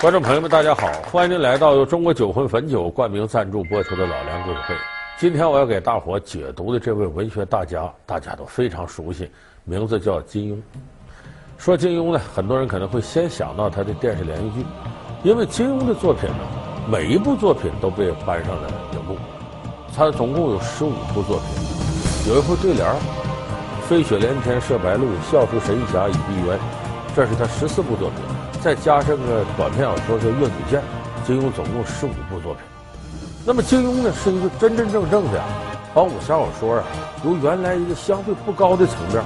观众朋友们，大家好！欢迎您来到由中国酒魂汾酒冠名赞助播出的《老梁故事会》。今天我要给大伙解读的这位文学大家，大家都非常熟悉，名字叫金庸。说金庸呢，很多人可能会先想到他的电视连续剧，因为金庸的作品呢，每一部作品都被搬上了荧幕。他总共有十五部作品，有一部对联“飞雪连天射白鹿，笑书神侠倚碧鸳”，这是他十四部作品。再加上个短篇小说叫《越女剑》，金庸总共十五部作品。那么金庸呢，是一个真真正正的，把武侠小说啊，由原来一个相对不高的层面，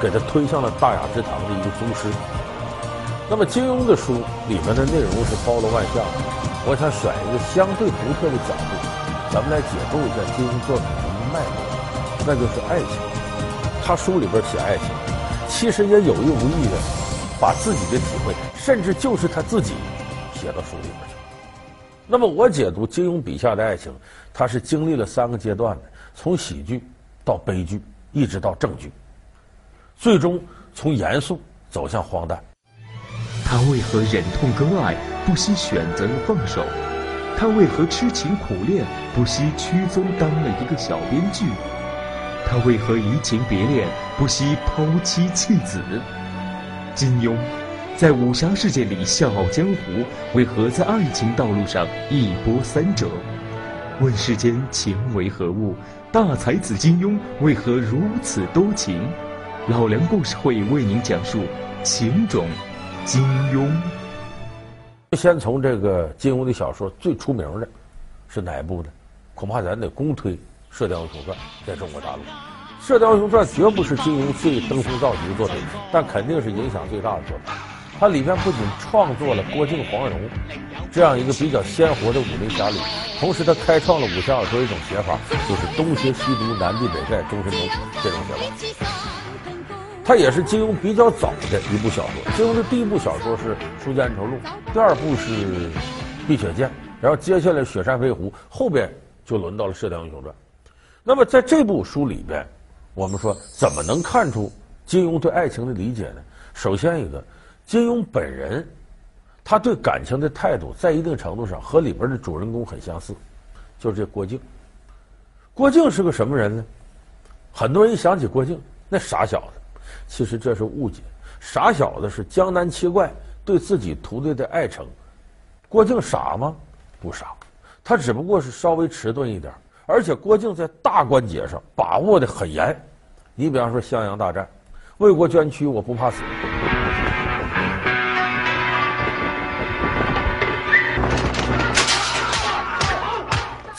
给他推向了大雅之堂的一个宗师。那么金庸的书里面的内容是包罗万象，我想选一个相对独特的角度，咱们来解读一下金庸作品的脉络，那就是爱情。他书里边写爱情，其实也有意无意的把自己的体会。甚至就是他自己写到书里边去。那么我解读金庸笔下的爱情，他是经历了三个阶段的：从喜剧到悲剧，一直到正剧，最终从严肃走向荒诞。他为何忍痛割爱，不惜选择了放手？他为何痴情苦恋，不惜屈尊当了一个小编剧？他为何移情别恋，不惜抛妻弃子？金庸。在武侠世界里笑傲江湖，为何在爱情道路上一波三折？问世间情为何物？大才子金庸为何如此多情？老梁故事会为您讲述情种金庸。先从这个金庸的小说最出名的，是哪一部呢？恐怕咱得公推《射雕英雄传》在中国大陆，《射雕英雄传》绝不是金庸最登峰造极的作品，但肯定是影响最大的作品。它里面不仅创作了郭靖、黄蓉这样一个比较鲜活的武林侠侣，同时它开创了武侠小说一种写法，就是东邪西毒、南帝北丐、中神通这种写法。它也是金庸比较早的一部小说。金庸的第一部小说是《书剑恩仇录》，第二部是《碧血剑》，然后接下来《雪山飞狐》，后边就轮到了《射雕英雄传》。那么在这部书里边，我们说怎么能看出金庸对爱情的理解呢？首先一个。金庸本人，他对感情的态度，在一定程度上和里边的主人公很相似，就是这郭靖。郭靖是个什么人呢？很多人一想起郭靖，那傻小子，其实这是误解。傻小子是江南七怪对自己徒弟的爱称。郭靖傻吗？不傻，他只不过是稍微迟钝一点。而且郭靖在大关节上把握的很严。你比方说襄阳大战，为国捐躯，我不怕死。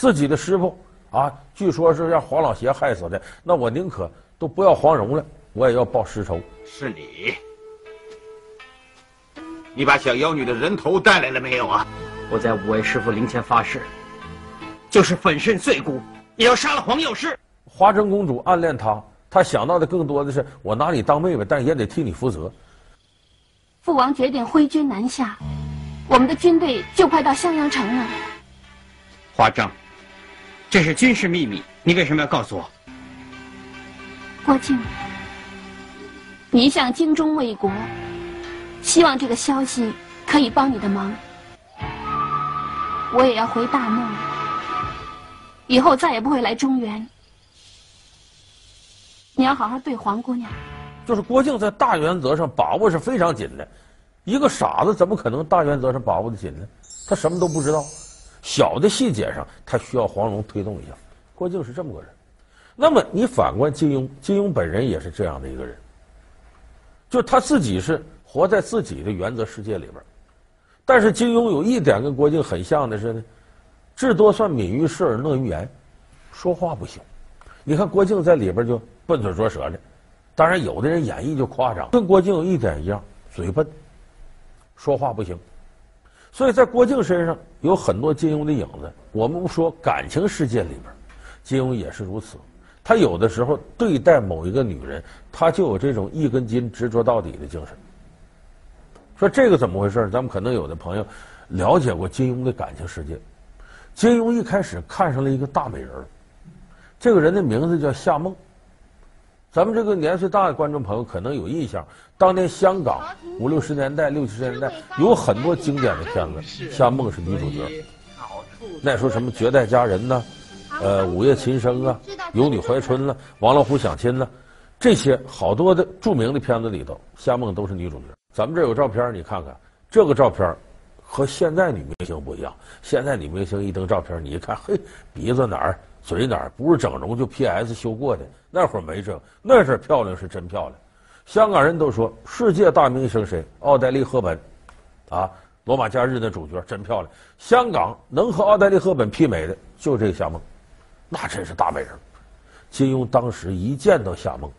自己的师傅啊，据说是让黄老邪害死的。那我宁可都不要黄蓉了，我也要报师仇。是你，你把小妖女的人头带来了没有啊？我在五位师傅灵前发誓，就是粉身碎骨也要杀了黄药师。华筝公主暗恋他，他想到的更多的是我拿你当妹妹，但也得替你负责。父王决定挥军南下，我们的军队就快到襄阳城了。华筝。这是军事秘密，你为什么要告诉我？郭靖，你一向精忠为国，希望这个消息可以帮你的忙。我也要回大漠，以后再也不会来中原。你要好好对黄姑娘。就是郭靖在大原则上把握是非常紧的，一个傻子怎么可能大原则上把握的紧呢？他什么都不知道。小的细节上，他需要黄蓉推动一下。郭靖是这么个人。那么你反观金庸，金庸本人也是这样的一个人，就他自己是活在自己的原则世界里边。但是金庸有一点跟郭靖很像的是呢，至多算敏于事而乐于言，说话不行。你看郭靖在里边就笨嘴拙舌的，当然有的人演绎就夸张，跟郭靖有一点一样，嘴笨，说话不行。所以在郭靖身上有很多金庸的影子。我们说感情世界里边，金庸也是如此。他有的时候对待某一个女人，他就有这种一根筋、执着到底的精神。说这个怎么回事？咱们可能有的朋友了解过金庸的感情世界。金庸一开始看上了一个大美人，这个人的名字叫夏梦。咱们这个年岁大的观众朋友可能有印象，当年香港五六十年代、六七十年代有很多经典的片子，夏梦是女主角。那时候什么《绝代佳人》呐，呃，《午夜琴声》啊，《有你怀春》了，《王老虎想亲》了，这些好多的著名的片子里头，夏梦都是女主角。咱们这有照片，你看看这个照片。和现在女明星不一样，现在女明星一登照片，你一看，嘿，鼻子哪儿、嘴哪儿不是整容就 PS 修过的。那会儿没这，那阵漂亮是真漂亮。香港人都说世界大明星谁？奥黛丽·赫本，啊，《罗马假日》的主角真漂亮。香港能和奥黛丽·赫本媲美的就这个夏梦，那真是大美人。金庸当时一见到夏梦，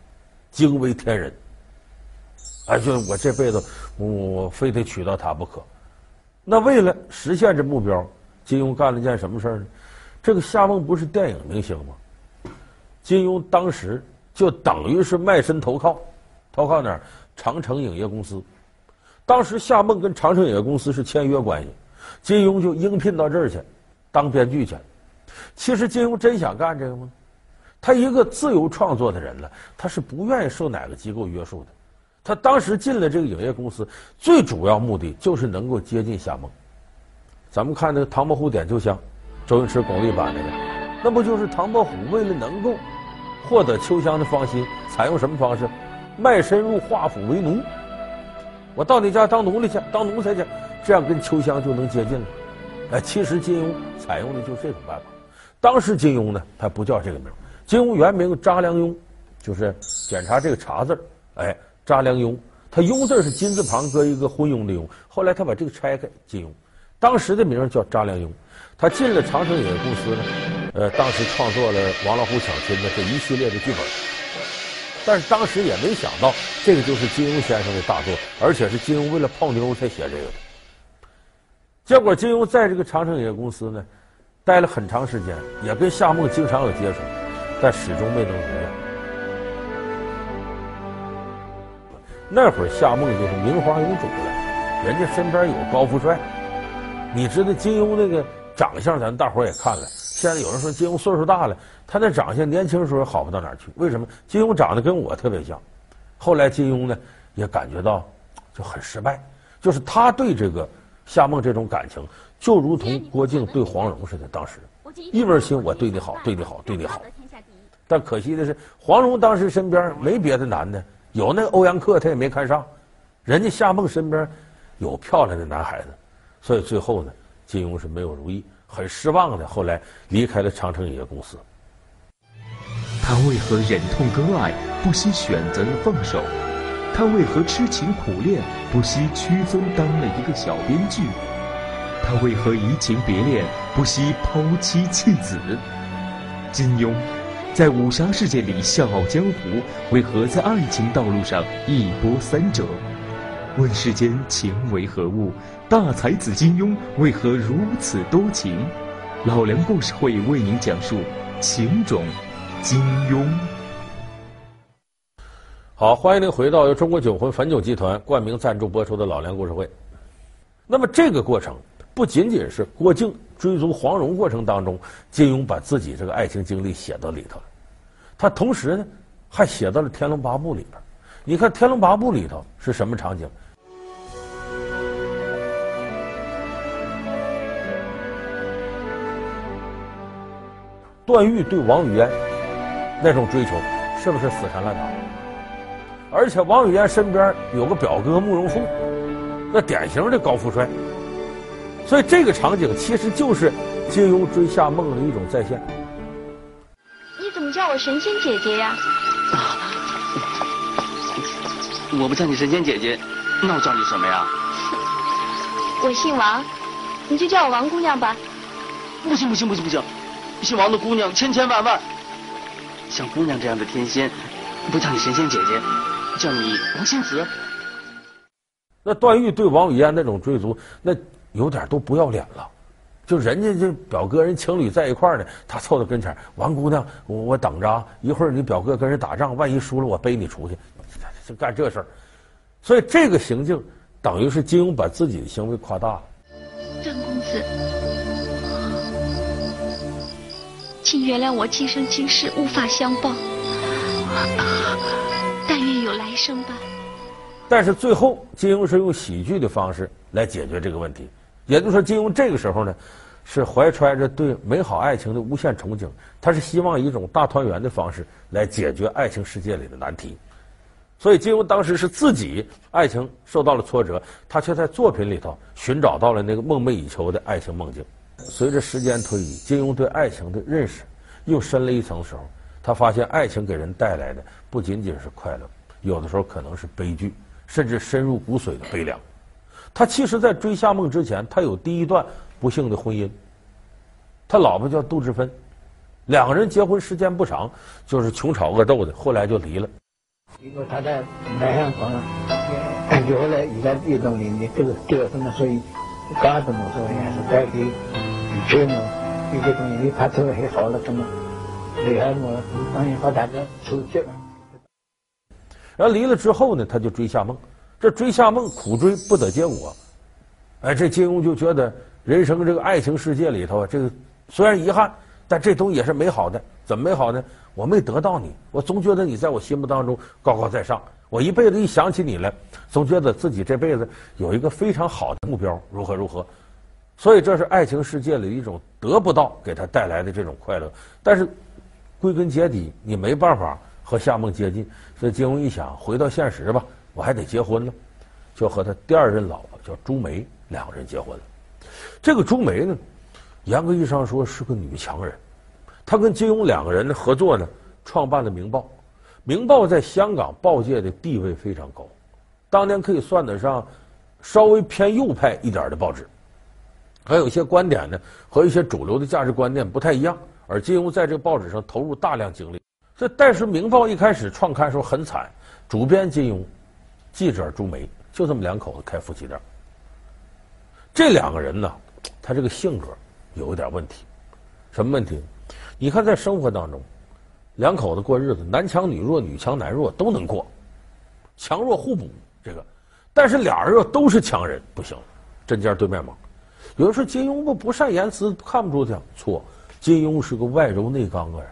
惊为天人。哎，就我这辈子我，我非得娶到她不可。那为了实现这目标，金庸干了件什么事呢？这个夏梦不是电影明星吗？金庸当时就等于是卖身投靠，投靠哪儿？长城影业公司。当时夏梦跟长城影业公司是签约关系，金庸就应聘到这儿去当编剧去。其实金庸真想干这个吗？他一个自由创作的人了，他是不愿意受哪个机构约束的。他当时进了这个影业公司，最主要目的就是能够接近夏梦。咱们看那个《唐伯虎点秋香》，周星驰、巩俐版那个，那不就是唐伯虎为了能够获得秋香的芳心，采用什么方式？卖身入华府为奴。我到你家当奴隶去，当奴才去，这样跟秋香就能接近了。哎，其实金庸采用的就是这种办法。当时金庸呢，他不叫这个名，金庸原名查良镛，就是检查这个查字哎。查良镛，他鏞字是金字旁搁一个昏庸的庸，后来他把这个拆开，金庸，当时的名叫查良镛。他进了长城影业公司呢，呃，当时创作了《王老虎抢亲》的这一系列的剧本，但是当时也没想到这个就是金庸先生的大作，而且是金庸为了泡妞才写这个的。结果金庸在这个长城影业公司呢，待了很长时间，也跟夏梦经常有接触，但始终没能如愿。那会儿夏梦就是名花有主了，人家身边有高富帅。你知道金庸那个长相，咱大伙也看了。现在有人说金庸岁数大了，他那长相年轻时候好不到哪儿去。为什么？金庸长得跟我特别像。后来金庸呢也感觉到就很失败，就是他对这个夏梦这种感情，就如同郭靖对黄蓉似的。当时一门心，我对你好，对你好，对你好。但可惜的是，黄蓉当时身边没别的男的。有那个欧阳克，他也没看上，人家夏梦身边有漂亮的男孩子，所以最后呢，金庸是没有如意，很失望的。后来离开了长城影业公司。他为何忍痛割爱，不惜选择了放手？他为何痴情苦恋，不惜屈尊当了一个小编剧？他为何移情别恋，不惜抛妻弃子？金庸。在武侠世界里笑傲江湖，为何在爱情道路上一波三折？问世间情为何物？大才子金庸为何如此多情？老梁故事会为您讲述情种金庸。好，欢迎您回到由中国酒魂汾酒集团冠名赞助播出的老梁故事会。那么这个过程不仅仅是郭靖追逐黄蓉过程当中，金庸把自己这个爱情经历写到里头了。他同时呢，还写到了《天龙八部》里边。你看《天龙八部》里头是什么场景？段誉对王语嫣那种追求，是不是死缠烂打？而且王语嫣身边有个表哥慕容复，那典型的高富帅。所以这个场景其实就是金庸追夏梦的一种再现。你怎么叫我神仙姐姐呀？啊，我不叫你神仙姐姐，那我叫你什么呀？我姓王，你就叫我王姑娘吧。不行不行不行不行，姓王的姑娘千千万万，像姑娘这样的天仙，不叫你神仙姐姐，叫你王仙子。那段誉对王语嫣那种追逐，那。有点都不要脸了，就人家这表哥人情侣在一块儿呢，他凑到跟前，王姑娘，我我等着啊，一会儿你表哥跟人打仗，万一输了，我背你出去，就干这事。所以这个行径等于是金庸把自己的行为夸大了。请原谅我今生今世无法相报，但愿有来生吧。但是最后，金庸是用喜剧的方式来解决这个问题。也就是说，金庸这个时候呢，是怀揣着对美好爱情的无限憧憬，他是希望以一种大团圆的方式来解决爱情世界里的难题。所以，金庸当时是自己爱情受到了挫折，他却在作品里头寻找到了那个梦寐以求的爱情梦境。随着时间推移，金庸对爱情的认识又深了一层时候，他发现爱情给人带来的不仅仅是快乐，有的时候可能是悲剧。甚至深入骨髓的悲凉。他其实，在追夏梦之前，他有第一段不幸的婚姻。他老婆叫杜志芬，两个人结婚时间不长，就是穷吵恶斗的，后来就离了。结果他在来香港，就后来遇到一种年纪，这个这个什么，所以干什么说也是带给全部一个东西，你拍出来很好了，什么厉害么？当然把大家出去了。然后离了之后呢，他就追夏梦，这追夏梦苦追不得结果，哎，这金庸就觉得人生这个爱情世界里头，这个虽然遗憾，但这东西也是美好的。怎么美好呢？我没得到你，我总觉得你在我心目当中高高在上。我一辈子一想起你来，总觉得自己这辈子有一个非常好的目标，如何如何。所以这是爱情世界里一种得不到给他带来的这种快乐。但是归根结底，你没办法。和夏梦接近，所以金庸一想，回到现实吧，我还得结婚了，就和他第二任老婆叫朱梅两个人结婚了。这个朱梅呢，严格意义上说是个女强人，她跟金庸两个人的合作呢，创办了《明报》。《明报》在香港报界的地位非常高，当年可以算得上稍微偏右派一点的报纸，还有一些观点呢和一些主流的价值观念不太一样，而金庸在这个报纸上投入大量精力。这但是《明报》一开始创刊时候很惨，主编金庸，记者朱梅，就这么两口子开夫妻店。这两个人呢，他这个性格有一点问题，什么问题？你看在生活当中，两口子过日子，男强女弱，女强男弱都能过，强弱互补这个。但是俩人要都是强人，不行，针尖对麦芒。有人说金庸不不善言辞，看不出去。错，金庸是个外柔内刚的人。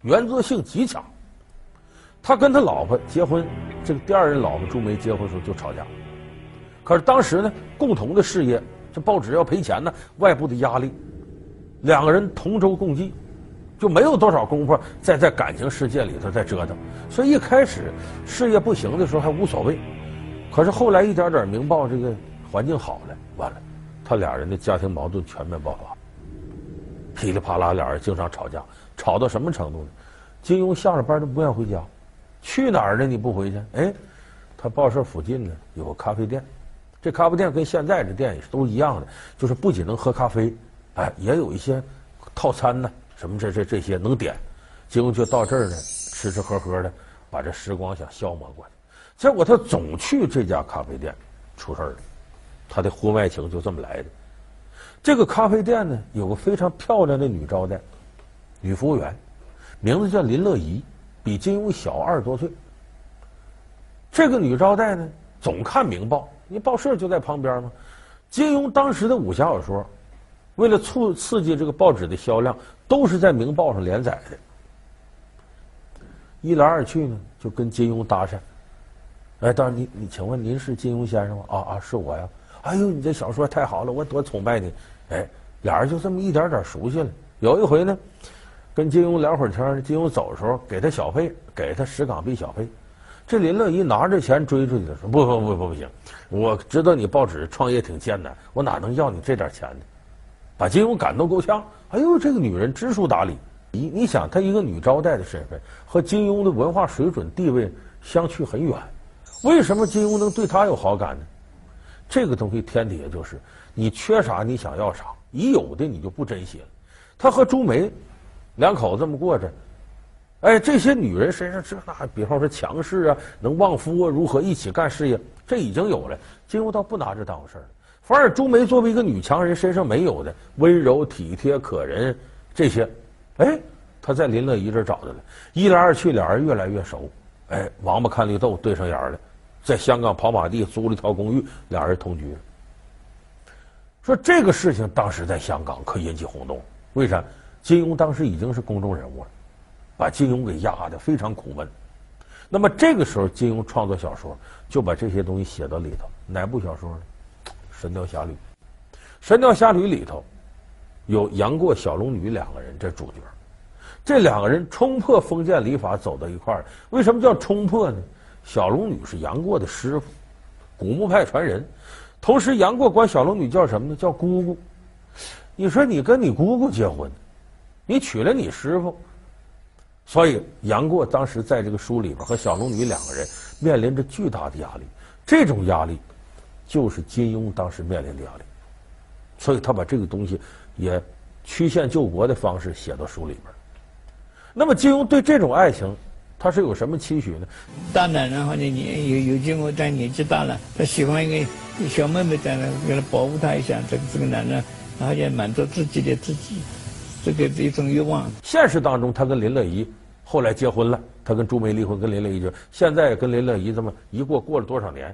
原则性极强，他跟他老婆结婚，这个第二任老婆朱梅结婚时候就吵架。可是当时呢，共同的事业，这报纸要赔钱呢，外部的压力，两个人同舟共济，就没有多少功夫再在感情世界里头再折腾。所以一开始事业不行的时候还无所谓，可是后来一点点明报这个环境好了，完了，他俩人的家庭矛盾全面爆发，噼里啪啦，俩人经常吵架。吵到什么程度呢？金庸下了班都不愿回家，去哪儿呢？你不回去？哎，他报社附近呢有个咖啡店，这咖啡店跟现在这店也是都一样的，就是不仅能喝咖啡，哎，也有一些套餐呢，什么这这这些能点。金庸就到这儿呢，吃吃喝喝的，把这时光想消磨过去。结果他总去这家咖啡店，出事儿了，他的婚外情就这么来的。这个咖啡店呢，有个非常漂亮的女招待。女服务员，名字叫林乐怡，比金庸小二十多岁。这个女招待呢，总看《明报》，你报社就在旁边嘛。金庸当时的武侠小说，为了促刺激这个报纸的销量，都是在《明报》上连载的。一来二去呢，就跟金庸搭讪。哎，当然，你你，请问您是金庸先生吗？啊啊，是我呀！哎呦，你这小说太好了，我多崇拜你！哎，俩人就这么一点点熟悉了。有一回呢。跟金庸聊会儿天，金庸走的时候给他小费，给他十港币小费。这林乐怡拿着钱追出去的说：“不不不不不行，我知道你报纸创业挺艰难，我哪能要你这点钱呢？”把金庸感动够呛。哎呦，这个女人知书达理。你你想，她一个女招待的身份和金庸的文化水准地位相去很远，为什么金庸能对她有好感呢？这个东西天底下就是你缺啥你想要啥，已有的你就不珍惜了。他和朱梅。两口子这么过着，哎，这些女人身上这那，比方说强势啊，能旺夫啊，如何一起干事业，这已经有了。金庸倒不拿这当回事儿，反而朱梅作为一个女强人，身上没有的温柔体贴可人这些，哎，他在林乐怡这儿找着了。一来二去，俩人越来越熟。哎，王八看绿豆对上眼了，在香港跑马地租了一套公寓，俩人同居。说这个事情当时在香港可引起轰动，为啥？金庸当时已经是公众人物了，把金庸给压的非常苦闷。那么这个时候，金庸创作小说就把这些东西写到里头。哪部小说呢？《神雕侠侣》。《神雕侠侣》里头有杨过、小龙女两个人，这主角。这两个人冲破封建礼法走到一块儿，为什么叫冲破呢？小龙女是杨过的师傅，古墓派传人。同时，杨过管小龙女叫什么呢？叫姑姑。你说你跟你姑姑结婚，你娶了你师傅。所以，杨过当时在这个书里边和小龙女两个人面临着巨大的压力，这种压力就是金庸当时面临的压力，所以他把这个东西也曲线救国的方式写到书里边。那么，金庸对这种爱情，他是有什么期许呢？大男人或者你有有经过但年纪大了，他喜欢一个小妹妹在那，给他保护他一下，这个这个男人，然后也满足自己的自己。这个一种欲望。现实当中，他跟林乐怡后来结婚了，他跟朱梅离婚，跟林乐怡就现在跟林乐怡这么一过过了多少年？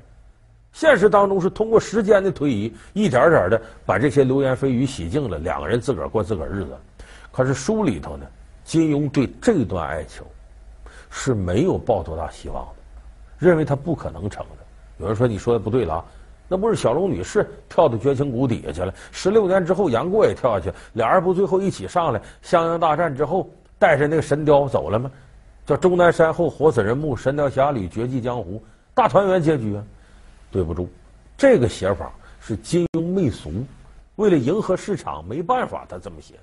现实当中是通过时间的推移，一点点的把这些流言蜚语洗净了，两个人自个儿过自个儿日子。可是书里头呢，金庸对这段爱情是没有抱多大希望的，认为他不可能成的。有人说你说的不对了啊。那不是小龙女是跳到绝情谷底下去了？十六年之后，杨过也跳下去，俩人不最后一起上来襄阳大战之后，带着那个神雕走了吗？叫终南山后活死人墓，神雕侠侣绝迹江湖，大团圆结局啊！对不住，这个写法是金庸媚俗，为了迎合市场，没办法，他这么写，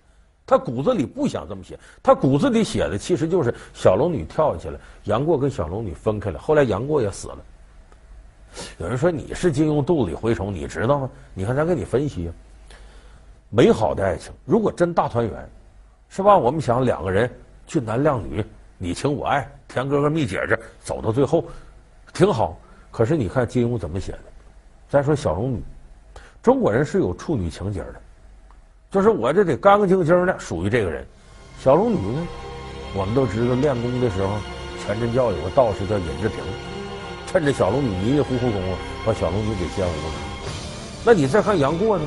他骨子里不想这么写，他骨子里写的其实就是小龙女跳下去了，杨过跟小龙女分开了，后来杨过也死了。有人说你是金庸肚子里蛔虫，你知道吗？你看咱给你分析啊，美好的爱情如果真大团圆，是吧？我们想两个人俊男靓女，你情我爱，甜哥哥蜜姐姐走到最后，挺好。可是你看金庸怎么写的？再说小龙女，中国人是有处女情结的，就是我这得干干净净的属于这个人。小龙女呢，我们都知道练功的时候，全真教有个道士叫尹志平。趁着小龙女迷迷糊糊功夫，把小龙女给奸污了。那你再看杨过呢？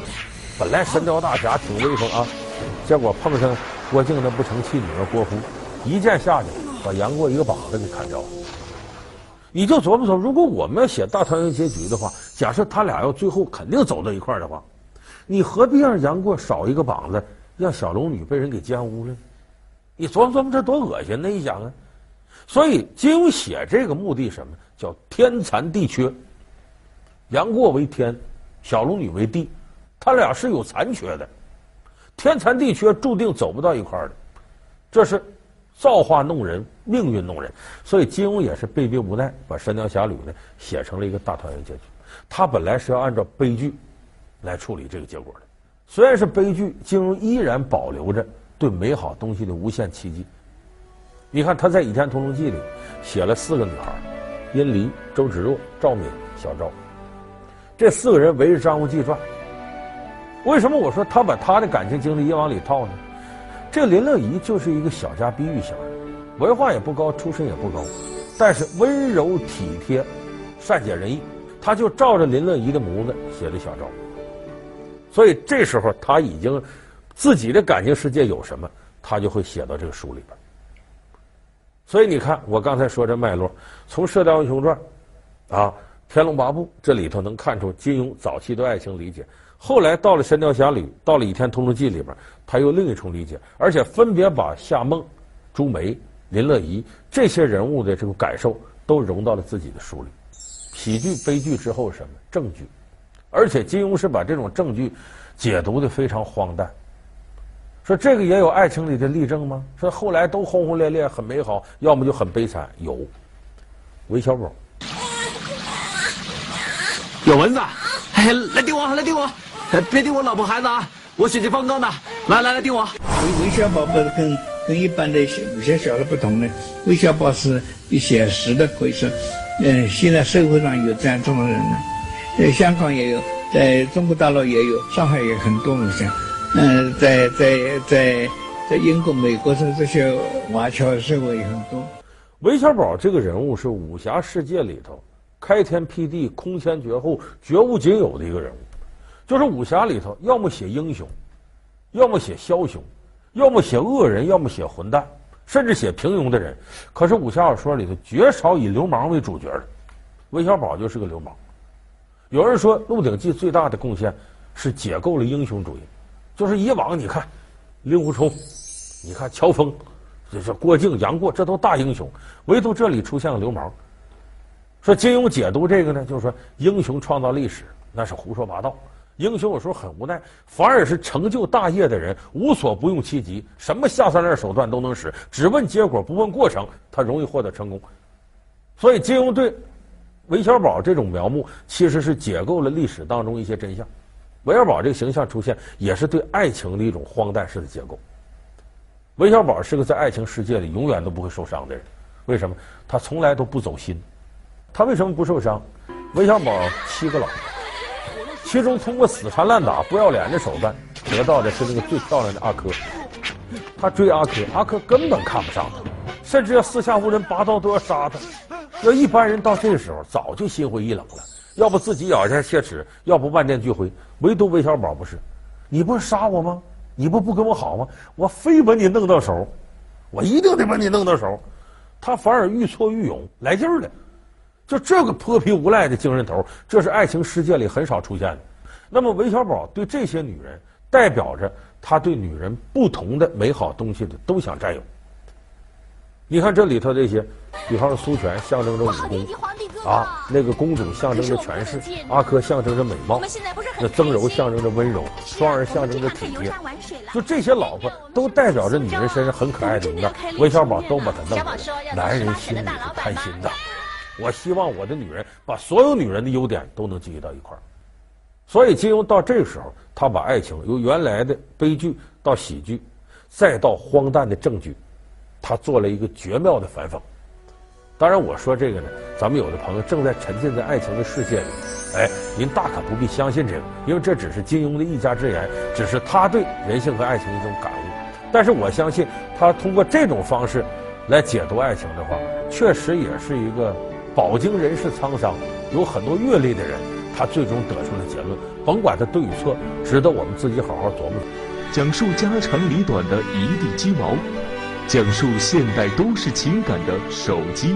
本来神雕大侠挺威风啊，结果碰上郭靖那不成器女儿郭芙，一剑下去把杨过一个膀子给砍掉了。你就琢磨琢磨，如果我们要写大团圆结局的话，假设他俩要最后肯定走到一块儿的话，你何必让杨过少一个膀子，让小龙女被人给奸污了？你琢磨琢磨，这多恶心呢！一想啊。所以金庸写这个目的什么？叫天残地缺。杨过为天，小龙女为地，他俩是有残缺的。天残地缺，注定走不到一块儿的。这是造化弄人，命运弄人。所以金庸也是被逼无奈，把《神雕侠侣》呢写成了一个大团圆结局。他本来是要按照悲剧来处理这个结果的。虽然是悲剧，金庸依然保留着对美好东西的无限期冀。你看他在《倚天屠龙记》里写了四个女孩：殷离、周芷若、赵敏、小昭。这四个人围着张无忌转。为什么我说他把他的感情经历也往里套呢？这林乐怡就是一个小家碧玉型，文化也不高，出身也不高，但是温柔体贴、善解人意。他就照着林乐怡的模子写的小昭。所以这时候他已经自己的感情世界有什么，他就会写到这个书里边。所以你看，我刚才说这脉络，从《射雕英雄传》啊，《天龙八部》这里头能看出金庸早期对爱情理解。后来到了《神雕侠侣》，到了《倚天屠龙记》里边，他又另一重理解，而且分别把夏梦、朱梅、林乐怡这些人物的这个感受都融到了自己的书里。喜剧、悲剧之后什么？正剧，而且金庸是把这种证据解读的非常荒诞。说这个也有爱情里的例证吗？说后来都轰轰烈烈，很美好，要么就很悲惨。有，韦小宝，有蚊子，哎，来叮我，来叮我，别叮我老婆孩子啊！我血气方刚的，来来来叮我。韦韦小宝不是跟跟一般的武侠小说不同呢，韦小宝是以写实的可以说。嗯，现在社会上有这样这种人呢，在香港也有，在中国大陆也有，上海也很多武侠。嗯，在在在在英国、美国的这些华侨社会也很多。韦小宝这个人物是武侠世界里头开天辟地、空前绝后、绝无仅有的一个人物。就是武侠里头，要么写英雄，要么写枭雄，要么写恶人，要么写混蛋，甚至写平庸的人。可是武侠小说里头绝少以流氓为主角的，韦小宝就是个流氓。有人说《鹿鼎记》最大的贡献是解构了英雄主义，就是以往你看令狐冲，你看乔峰，这是郭靖、杨过，这都大英雄，唯独这里出现了流氓。说金庸解读这个呢，就是说英雄创造历史那是胡说八道。英雄有时候很无奈，反而是成就大业的人无所不用其极，什么下三滥手段都能使，只问结果不问过程，他容易获得成功。所以金庸对韦小宝这种描摹，其实是解构了历史当中一些真相。韦小宝这个形象出现，也是对爱情的一种荒诞式的解构。韦小宝是个在爱情世界里永远都不会受伤的人，为什么？他从来都不走心。他为什么不受伤？韦小宝七个老婆，其中通过死缠烂打、不要脸的手段得到的是那个最漂亮的阿珂。他追阿珂，阿珂根本看不上他，甚至要四下无人，拔刀都要杀他。要一般人到这时候早就心灰意冷了，要不自己咬下切齿，要不万念俱灰。唯独韦小宝不是，你不是杀我吗？你不不跟我好吗？我非把你弄到手，我一定得把你弄到手。他反而愈挫愈勇，来劲儿了。就这个泼皮无赖的精神头，这是爱情世界里很少出现的。那么韦小宝对这些女人，代表着他对女人不同的美好东西的都想占有。你看这里头这些，比方说苏权象征着武功啊，那个公主象征着权势，阿珂象征着美貌，那曾柔象征着温柔，双儿象征着体贴。就这些老婆都代表着女人身上很可爱的一面，韦小宝都把她弄出来。男人心里是贪心的。我希望我的女人把所有女人的优点都能聚集到一块儿，所以金庸到这个时候，他把爱情由原来的悲剧到喜剧，再到荒诞的正剧，他做了一个绝妙的反讽。当然，我说这个呢，咱们有的朋友正在沉浸在爱情的世界里，哎，您大可不必相信这个，因为这只是金庸的一家之言，只是他对人性和爱情的一种感悟。但是我相信，他通过这种方式来解读爱情的话，确实也是一个。饱经人世沧桑，有很多阅历的人，他最终得出了结论。甭管他对与错，值得我们自己好好琢磨。讲述家长里短的一地鸡毛，讲述现代都市情感的手机，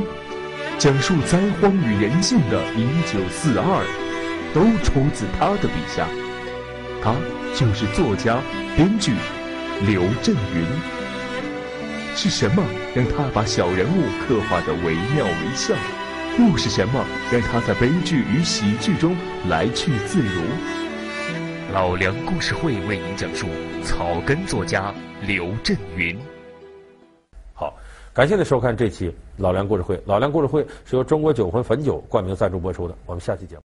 讲述灾荒与人性的一九四二，都出自他的笔下。他就是作家、编剧刘震云。是什么让他把小人物刻画得惟妙惟肖？又是什么让他在悲剧与喜剧中来去自如？老梁故事会为您讲述草根作家刘震云。感谢您收看这期老梁故事会。老梁故事会是由中国酒魂汾酒冠名赞助播出的。我们下期节目。